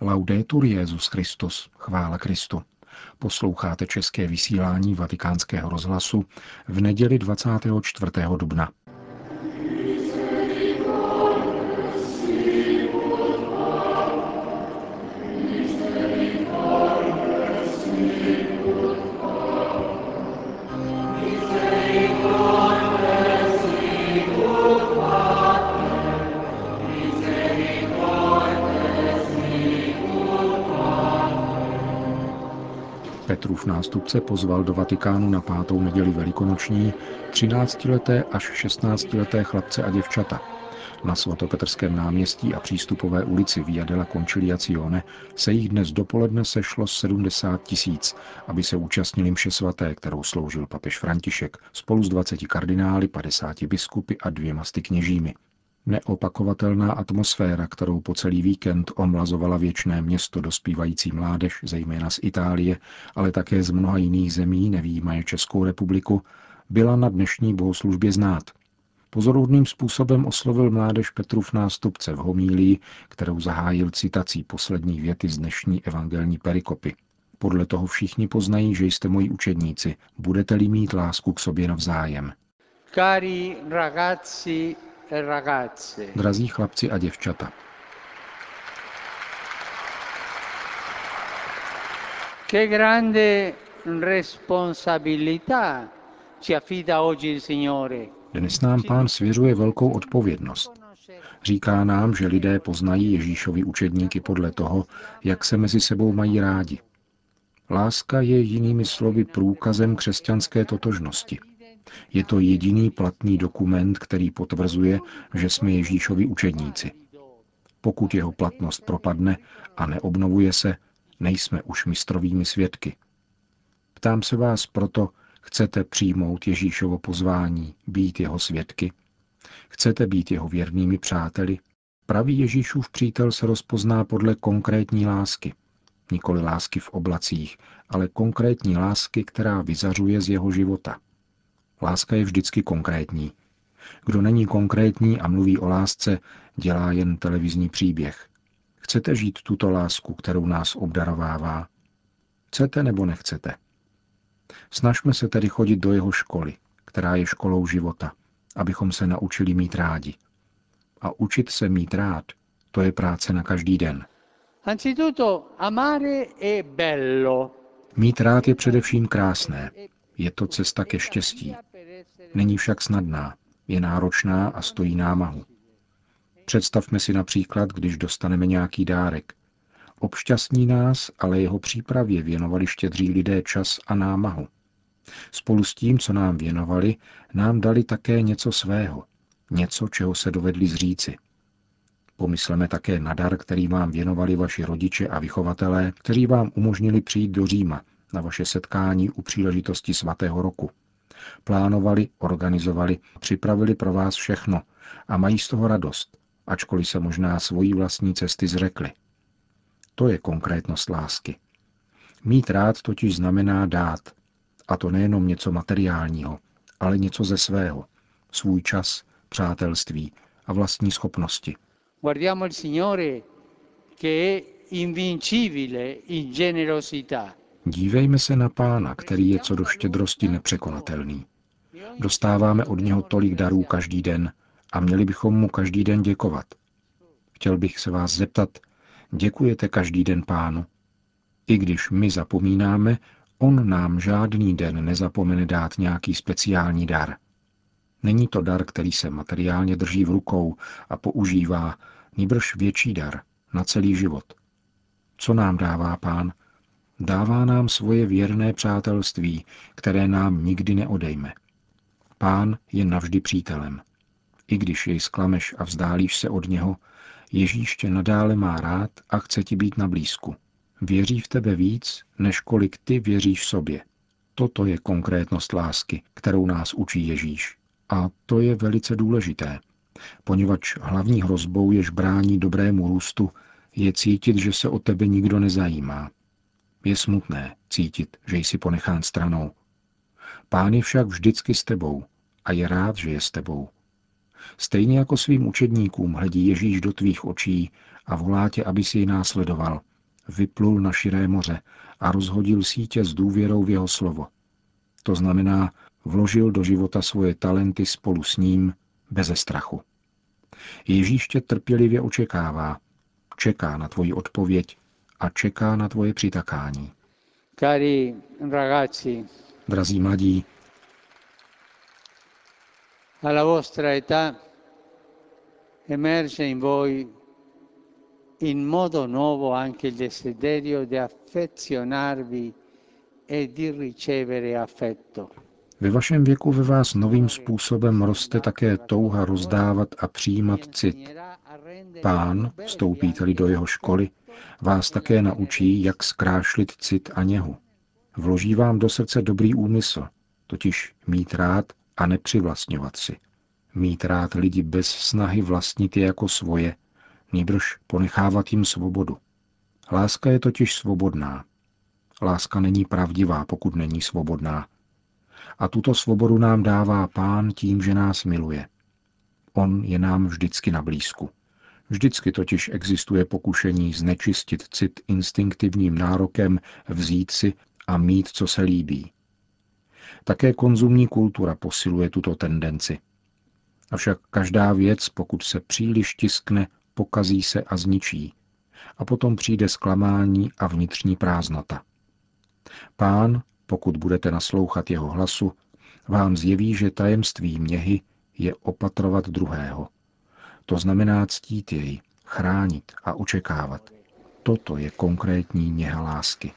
Laudetur Jezus Christus, chvála Kristu. Posloucháte české vysílání Vatikánského rozhlasu v neděli 24. dubna. Petrův nástupce pozval do Vatikánu na pátou neděli velikonoční 13-leté až 16-leté chlapce a děvčata. Na svatopetrském náměstí a přístupové ulici Via della Conciliazione se jich dnes dopoledne sešlo 70 tisíc, aby se účastnili mše svaté, kterou sloužil papež František spolu s 20 kardinály, 50 biskupy a dvěma sty kněžími. Neopakovatelná atmosféra, kterou po celý víkend omlazovala věčné město dospívající mládež, zejména z Itálie, ale také z mnoha jiných zemí, nevýjímaje Českou republiku, byla na dnešní bohoslužbě znát. Pozorovným způsobem oslovil mládež Petrův nástupce v homílii, kterou zahájil citací poslední věty z dnešní evangelní perikopy. Podle toho všichni poznají, že jste moji učedníci, budete-li mít lásku k sobě navzájem. Cari ragazzi. Drazí chlapci a děvčata, Che grande responsabilità ci affida oggi il Signore. dnes nám pán svěřuje velkou odpovědnost. Říká nám, že lidé poznají Ježíšovi učedníky podle toho, jak se mezi sebou mají rádi. Láska je jinými slovy průkazem křesťanské totožnosti. Je to jediný platný dokument, který potvrzuje, že jsme Ježíšovi učedníci. Pokud jeho platnost propadne a neobnovuje se, nejsme už mistrovými svědky. Ptám se vás proto, chcete přijmout Ježíšovo pozvání, být jeho svědky? Chcete být jeho věrnými přáteli? Pravý Ježíšův přítel se rozpozná podle konkrétní lásky. Nikoli lásky v oblacích, ale konkrétní lásky, která vyzařuje z jeho života. Láska je vždycky konkrétní. Kdo není konkrétní a mluví o lásce, dělá jen televizní příběh. Chcete žít tuto lásku, kterou nás obdarovává? Chcete nebo nechcete? Snažme se tedy chodit do jeho školy, která je školou života, abychom se naučili mít rádi. A učit se mít rád, to je práce na každý den. Anzitutto, amare è bello. Mít rád je především krásné. Je to cesta ke štěstí. Není však snadná, je náročná a stojí námahu. Představme si například, když dostaneme nějaký dárek. Obšťastní nás, ale jeho přípravě věnovali štědří lidé čas a námahu. Spolu s tím, co nám věnovali, nám dali také něco svého, něco, čeho se dovedli zříci. Pomysleme také na dar, který vám věnovali vaši rodiče a vychovatelé, kteří vám umožnili přijít do Říma na vaše setkání u příležitosti svatého roku. Plánovali, organizovali, připravili pro vás všechno a mají z toho radost, ačkoliv se možná svojí vlastní cesty zřekli. To je konkrétnost lásky. Mít rád totiž znamená dát. A to nejenom něco materiálního, ale něco ze svého. Svůj čas, přátelství a vlastní schopnosti. Guardiamo il Signore che è invincibile in generosità. Dívejme se na pána, který je co do štědrosti nepřekonatelný. Dostáváme od něho tolik darů každý den a měli bychom mu každý den děkovat. Chtěl bych se vás zeptat, děkujete každý den pánu? I když my zapomínáme, on nám žádný den nezapomene dát nějaký speciální dar. Není to dar, který se materiálně drží v rukou a používá, nýbrž větší dar na celý život. Co nám dává pán? Dává nám svoje věrné přátelství, které nám nikdy neodejme. Pán je navždy přítelem. I když jej sklameš a vzdálíš se od něho, Ježíš tě nadále má rád a chce ti být na blízku. Věří v tebe víc, než kolik ty věříš sobě. Toto je konkrétnost lásky, kterou nás učí Ježíš. A to je velice důležité, poněvadž hlavní hrozbou, jež brání dobrému růstu, je cítit, že se o tebe nikdo nezajímá. Je smutné cítit, že jsi ponechán stranou. Pán je však vždycky s tebou a je rád, že je s tebou. Stejně jako svým učedníkům hledí Ježíš do tvých očí a volá tě, aby si ji následoval. Vyplul na širé moře a rozhodil sítě s důvěrou v jeho slovo. To znamená, vložil do života svoje talenty spolu s ním, beze strachu. Ježíš tě trpělivě očekává, čeká na tvoji odpověď a čeká na tvoje přitakání. Cari ragazzi, Drazí mladí, alla vostra età emerge in voi in modo nuovo anche il desiderio di affezionarvi e di ricevere affetto. ve vašem věku ve vás novým způsobem roste také touha rozdávat a přijímat cit. Pán, vstoupíte-li do jeho školy, vás také naučí, jak zkrášlit cit a něhu. Vloží vám do srdce dobrý úmysl, totiž mít rád a nepřivlastňovat si. Mít rád lidi bez snahy vlastnit je jako svoje, nýbrž ponechávat jim svobodu. Láska je totiž svobodná. Láska není pravdivá, pokud není svobodná. A tuto svobodu nám dává Pán tím, že nás miluje. On je nám vždycky na blízku. Vždycky totiž existuje pokušení znečistit cit instinktivním nárokem vzít si a mít, co se líbí. Také konzumní kultura posiluje tuto tendenci. Avšak každá věc, pokud se příliš tiskne, pokazí se a zničí. A potom přijde zklamání a vnitřní prázdnota. Pán, pokud budete naslouchat jeho hlasu, vám zjeví, že tajemství měhy je opatrovat druhého. To znamená ctít jej, chránit a očekávat. Toto je konkrétní něha lásky.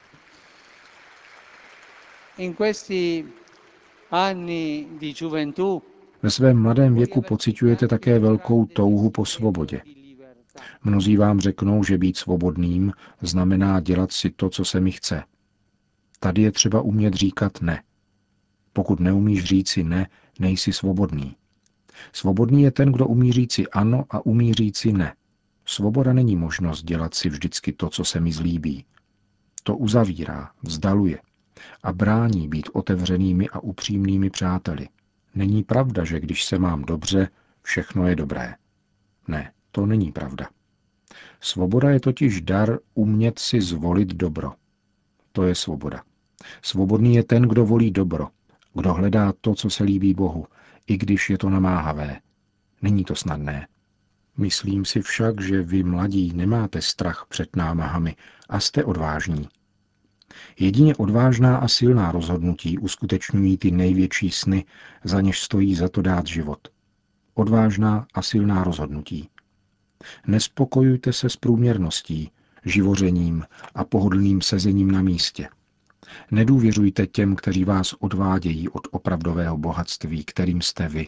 In questi anni di gioventù Ve svém mladém věku pociťujete také velkou touhu po svobodě. Mnozí vám řeknou, že být svobodným znamená dělat si to, co se mi chce. Tady je třeba umět říkat ne. Pokud neumíš říci ne, nejsi svobodný. Svobodný je ten, kdo umí říci ano a umí říci ne. Svoboda není možnost dělat si vždycky to, co se mi zlíbí. To uzavírá, vzdaluje a brání být otevřenými a upřímnými přáteli. Není pravda, že když se mám dobře, všechno je dobré. Ne, to není pravda. Svoboda je totiž dar umět si zvolit dobro. To je svoboda. Svobodný je ten, kdo volí dobro, kdo hledá to, co se líbí Bohu, i když je to namáhavé. Není to snadné. Myslím si však, že vy mladí nemáte strach před námahami a jste odvážní. Jedině odvážná a silná rozhodnutí uskutečňují ty největší sny, za něž stojí za to dát život. Odvážná a silná rozhodnutí. Nespokojujte se s průměrností, živořením a pohodlným sezením na místě. Nedůvěřujte těm, kteří vás odvádějí od opravdového bohatství, kterým jste vy.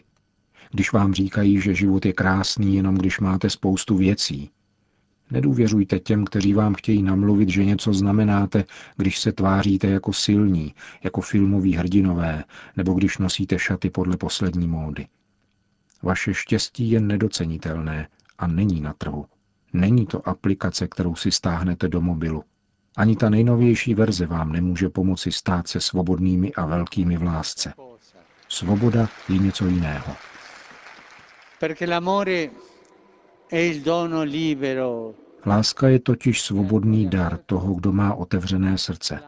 Když vám říkají, že život je krásný jenom když máte spoustu věcí. Nedůvěřujte těm, kteří vám chtějí namluvit, že něco znamenáte, když se tváříte jako silní, jako filmoví hrdinové, nebo když nosíte šaty podle poslední módy. Vaše štěstí je nedocenitelné a není na trhu. Není to aplikace, kterou si stáhnete do mobilu. Ani ta nejnovější verze vám nemůže pomoci stát se svobodnými a velkými v lásce. Svoboda je něco jiného. Láska je totiž svobodný dar toho, kdo má otevřené srdce.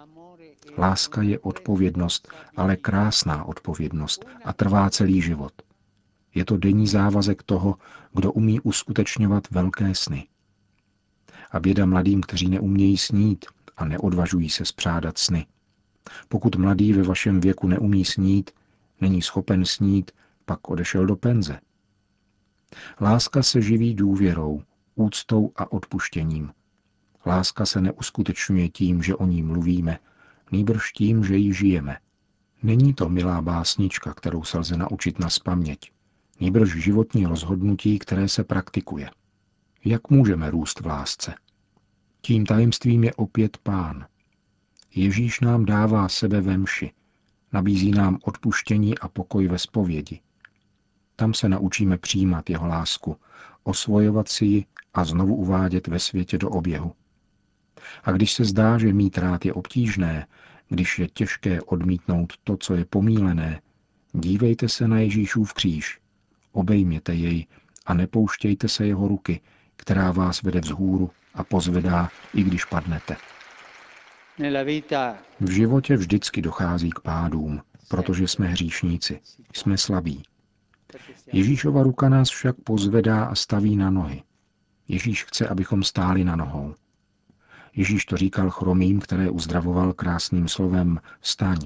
Láska je odpovědnost, ale krásná odpovědnost a trvá celý život. Je to denní závazek toho, kdo umí uskutečňovat velké sny. A běda mladým, kteří neumějí snít a neodvažují se spřádat sny. Pokud mladý ve vašem věku neumí snít, není schopen snít, pak odešel do penze. Láska se živí důvěrou, úctou a odpuštěním. Láska se neuskutečňuje tím, že o ní mluvíme, nýbrž tím, že ji žijeme. Není to milá básnička, kterou se lze naučit na spaměť, nýbrž životní rozhodnutí, které se praktikuje. Jak můžeme růst v lásce? Tím tajemstvím je opět Pán. Ježíš nám dává sebe ve mši, nabízí nám odpuštění a pokoj ve spovědi. Tam se naučíme přijímat jeho lásku, osvojovat si ji a znovu uvádět ve světě do oběhu. A když se zdá, že mít rád je obtížné, když je těžké odmítnout to, co je pomílené, dívejte se na Ježíšův kříž, obejměte jej a nepouštějte se jeho ruky, která vás vede vzhůru a pozvedá, i když padnete. V životě vždycky dochází k pádům, protože jsme hříšníci, jsme slabí. Ježíšova ruka nás však pozvedá a staví na nohy. Ježíš chce, abychom stáli na nohou. Ježíš to říkal chromým, které uzdravoval krásným slovem staň.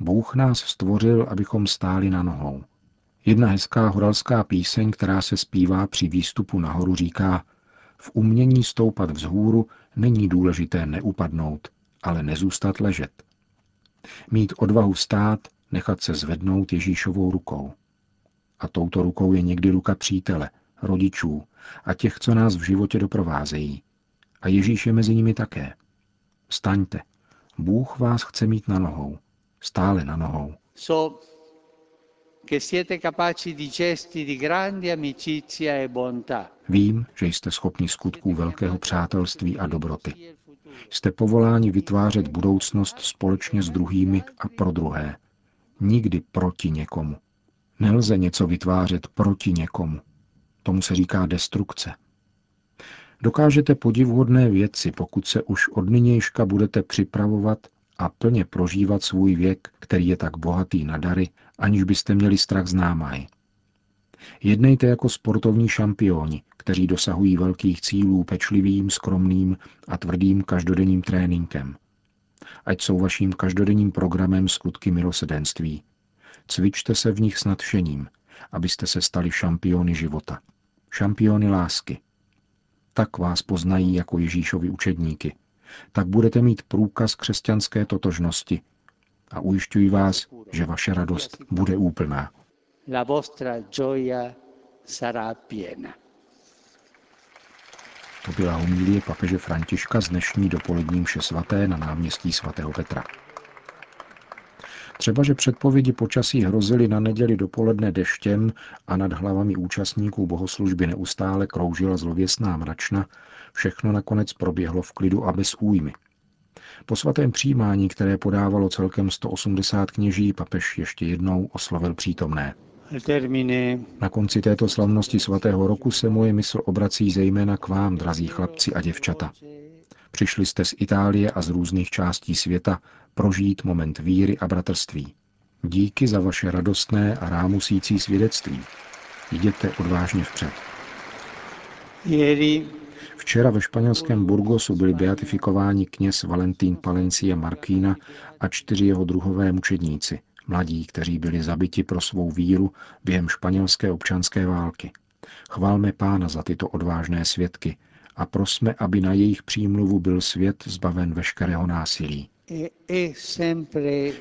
Bůh nás stvořil, abychom stáli na nohou. Jedna hezká horalská píseň, která se zpívá při výstupu nahoru, říká V umění stoupat vzhůru není důležité neupadnout, ale nezůstat ležet. Mít odvahu stát, nechat se zvednout Ježíšovou rukou. A touto rukou je někdy ruka přítele, rodičů a těch, co nás v životě doprovázejí. A Ježíš je mezi nimi také. Staňte. Bůh vás chce mít na nohou. Stále na nohou. So, che siete capaci di gesti di grande amicizia e bontà. Vím, že jste schopni skutků velkého přátelství a dobroty. Jste povoláni vytvářet budoucnost společně s druhými a pro druhé. Nikdy proti někomu. Nelze něco vytvářet proti někomu. Tomu se říká destrukce. Dokážete podivuhodné věci, pokud se už od nynějška budete připravovat a plně prožívat svůj věk, který je tak bohatý na dary, aniž byste měli strach z námahy. Jednejte jako sportovní šampioni, kteří dosahují velkých cílů pečlivým, skromným a tvrdým každodenním tréninkem. Ať jsou vaším každodenním programem skutky milosedenství. Cvičte se v nich s nadšením, abyste se stali šampiony života. Šampiony lásky. Tak vás poznají jako Ježíšovi učedníky. Tak budete mít průkaz křesťanské totožnosti. A ujišťuji vás, že vaše radost bude úplná. La vostra gioia sarà piena. To byla homilie papeže Františka z dnešní dopolední mše svaté na náměstí svatého Petra. Třeba, že předpovědi počasí hrozily na neděli dopoledne deštěm a nad hlavami účastníků bohoslužby neustále kroužila zlověsná mračna, všechno nakonec proběhlo v klidu a bez újmy. Po svatém přijímání, které podávalo celkem 180 kněží, papež ještě jednou oslovil přítomné. Na konci této slavnosti svatého roku se moje mysl obrací zejména k vám, drazí chlapci a děvčata. Přišli jste z Itálie a z různých částí světa prožít moment víry a bratrství. Díky za vaše radostné a rámusící svědectví. Jděte odvážně vpřed. Včera ve španělském Burgosu byli beatifikováni kněz Valentín Palencia Markýna a čtyři jeho druhové mučedníci, mladí, kteří byli zabiti pro svou víru během španělské občanské války. Chválme pána za tyto odvážné svědky a prosme, aby na jejich přímluvu byl svět zbaven veškerého násilí.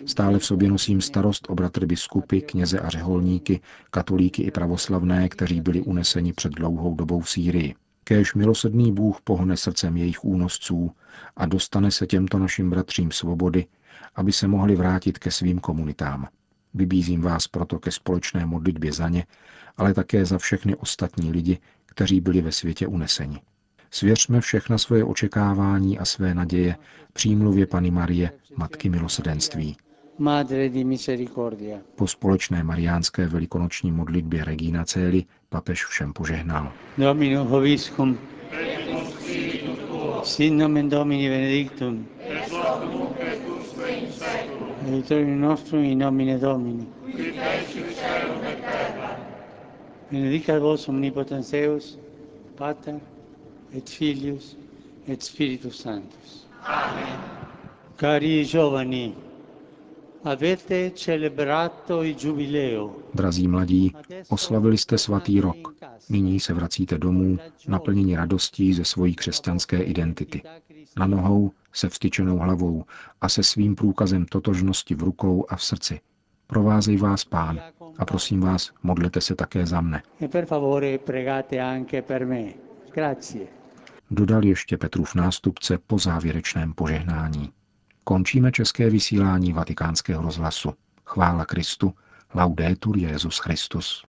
Stále v sobě nosím starost o bratry biskupy, kněze a řeholníky, katolíky i pravoslavné, kteří byli uneseni před dlouhou dobou v Sýrii. Kéž milosrdný Bůh pohne srdcem jejich únosců a dostane se těmto našim bratřím svobody, aby se mohli vrátit ke svým komunitám. Vybízím vás proto ke společné modlitbě za ně, ale také za všechny ostatní lidi, kteří byli ve světě uneseni. Svěřme všechna svoje očekávání a své naděje přímluvě Pany Marie, Matky milosedenství. Po společné mariánské velikonoční modlitbě Regina Celi papež všem požehnal. Domino hoviscum. Sin nomen Domini benedictum. Aiutorium nostrum in nomine Domini. Benedicat vos omnipotens Deus, Pater, et Filius, et Spiritus Sanctus. Amen. Cari giovani, avete celebrato il giubileo. Drazí mladí, oslavili jste svatý rok. Nyní se vracíte domů, naplněni radostí ze svojí křesťanské identity. Na nohou, se vstyčenou hlavou a se svým průkazem totožnosti v rukou a v srdci. Provázej vás pán a prosím vás, modlete se také za mne. E Dodal ještě Petrův nástupce po závěrečném požehnání. Končíme české vysílání vatikánského rozhlasu. Chvála Kristu. Laudetur Jezus Christus.